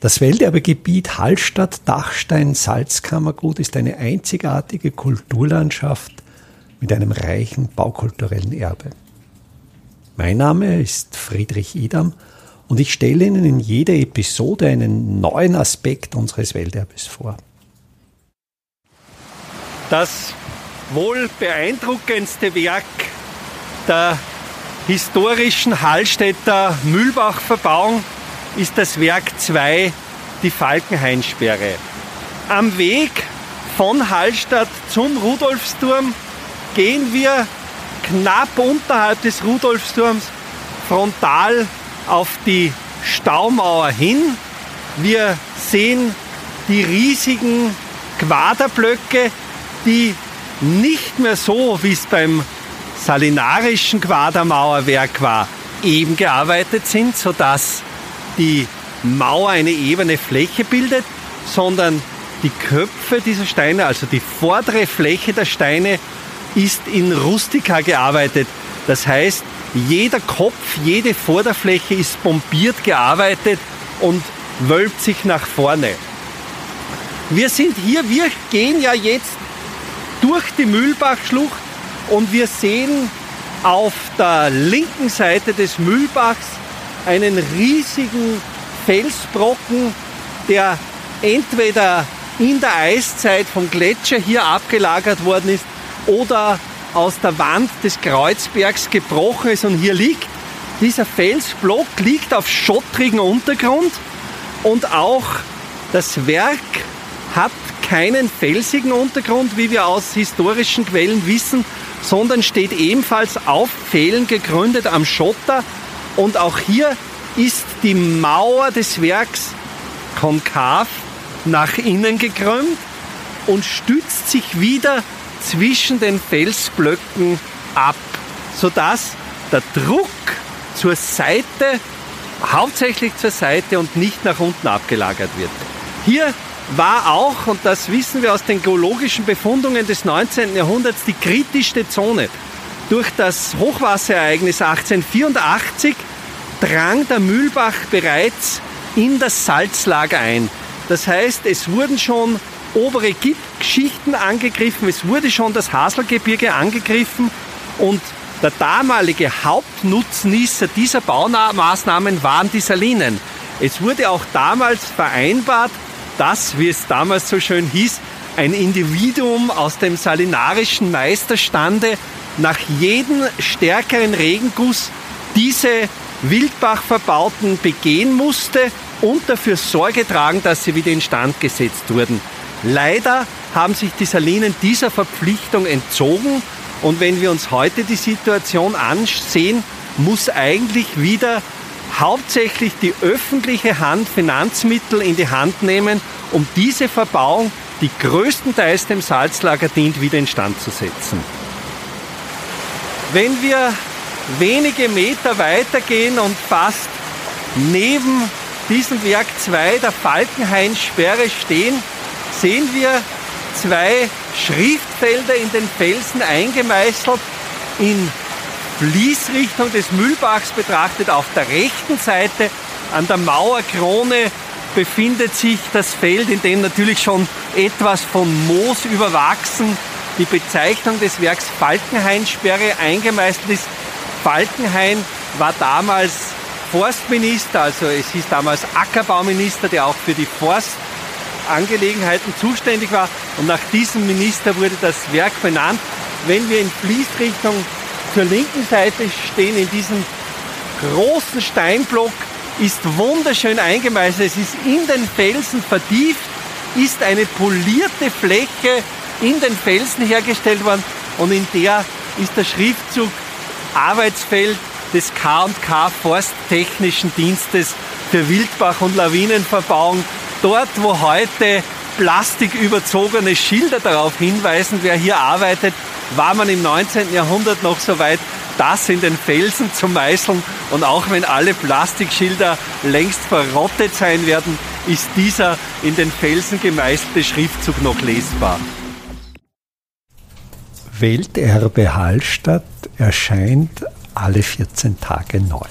Das Welterbegebiet Hallstatt-Dachstein-Salzkammergut ist eine einzigartige Kulturlandschaft mit einem reichen baukulturellen Erbe. Mein Name ist Friedrich Idam und ich stelle Ihnen in jeder Episode einen neuen Aspekt unseres Welterbes vor. Das wohl beeindruckendste Werk der historischen Hallstätter Mühlbach-Verbauung ist das Werk 2, die Falkenhainsperre. Am Weg von Hallstatt zum Rudolfsturm gehen wir knapp unterhalb des Rudolfsturms frontal auf die Staumauer hin. Wir sehen die riesigen Quaderblöcke, die nicht mehr so, wie es beim salinarischen Quadermauerwerk war, eben gearbeitet sind, sodass die Mauer eine ebene Fläche bildet, sondern die Köpfe dieser Steine, also die vordere Fläche der Steine, ist in Rustika gearbeitet. Das heißt, jeder Kopf, jede Vorderfläche ist bombiert gearbeitet und wölbt sich nach vorne. Wir sind hier, wir gehen ja jetzt durch die Mühlbachschlucht und wir sehen auf der linken Seite des Mühlbachs einen riesigen Felsbrocken, der entweder in der Eiszeit vom Gletscher hier abgelagert worden ist oder aus der Wand des Kreuzbergs gebrochen ist und hier liegt. Dieser Felsblock liegt auf schottrigen Untergrund und auch das Werk hat keinen felsigen Untergrund, wie wir aus historischen Quellen wissen, sondern steht ebenfalls auf Pfählen gegründet am Schotter und auch hier ist die Mauer des Werks konkav nach innen gekrümmt und stützt sich wieder zwischen den Felsblöcken ab, sodass der Druck zur Seite, hauptsächlich zur Seite und nicht nach unten abgelagert wird. Hier war auch, und das wissen wir aus den geologischen Befundungen des 19. Jahrhunderts, die kritischste Zone. Durch das Hochwasserereignis 1884 drang der Mühlbach bereits in das Salzlager ein. Das heißt, es wurden schon obere Gipsschichten angegriffen, es wurde schon das Haselgebirge angegriffen und der damalige Hauptnutznießer dieser Baumaßnahmen waren die Salinen. Es wurde auch damals vereinbart, dass, wie es damals so schön hieß, ein Individuum aus dem salinarischen Meisterstande nach jedem stärkeren Regenguss diese Wildbachverbauten begehen musste und dafür Sorge tragen, dass sie wieder instand gesetzt wurden. Leider haben sich die Salinen dieser Verpflichtung entzogen und wenn wir uns heute die Situation ansehen, muss eigentlich wieder hauptsächlich die öffentliche Hand Finanzmittel in die Hand nehmen, um diese Verbauung, die größtenteils dem Salzlager dient, wieder instand zu setzen. Wenn wir wenige Meter weitergehen und fast neben diesem Werk 2 der Falkenhain-Sperre stehen, sehen wir zwei Schriftfelder in den Felsen eingemeißelt in Fließrichtung des Mühlbachs betrachtet. Auf der rechten Seite an der Mauerkrone befindet sich das Feld, in dem natürlich schon etwas von Moos überwachsen die Bezeichnung des Werks Falkenhain-Sperre eingemeißelt ist. Falkenhain war damals Forstminister, also es hieß damals Ackerbauminister, der auch für die Forstangelegenheiten zuständig war. Und nach diesem Minister wurde das Werk benannt. Wenn wir in Fließrichtung zur linken Seite stehen, in diesem großen Steinblock, ist wunderschön eingemeißelt. Es ist in den Felsen vertieft, ist eine polierte Fläche in den Felsen hergestellt worden und in der ist der Schriftzug Arbeitsfeld des K&K Forsttechnischen Dienstes für Wildbach- und Lawinenverbauung. Dort, wo heute plastiküberzogene Schilder darauf hinweisen, wer hier arbeitet, war man im 19. Jahrhundert noch so weit, das in den Felsen zu meißeln. Und auch wenn alle Plastikschilder längst verrottet sein werden, ist dieser in den Felsen gemeißelte Schriftzug noch lesbar. Welterbe Hallstatt erscheint alle 14 Tage neu.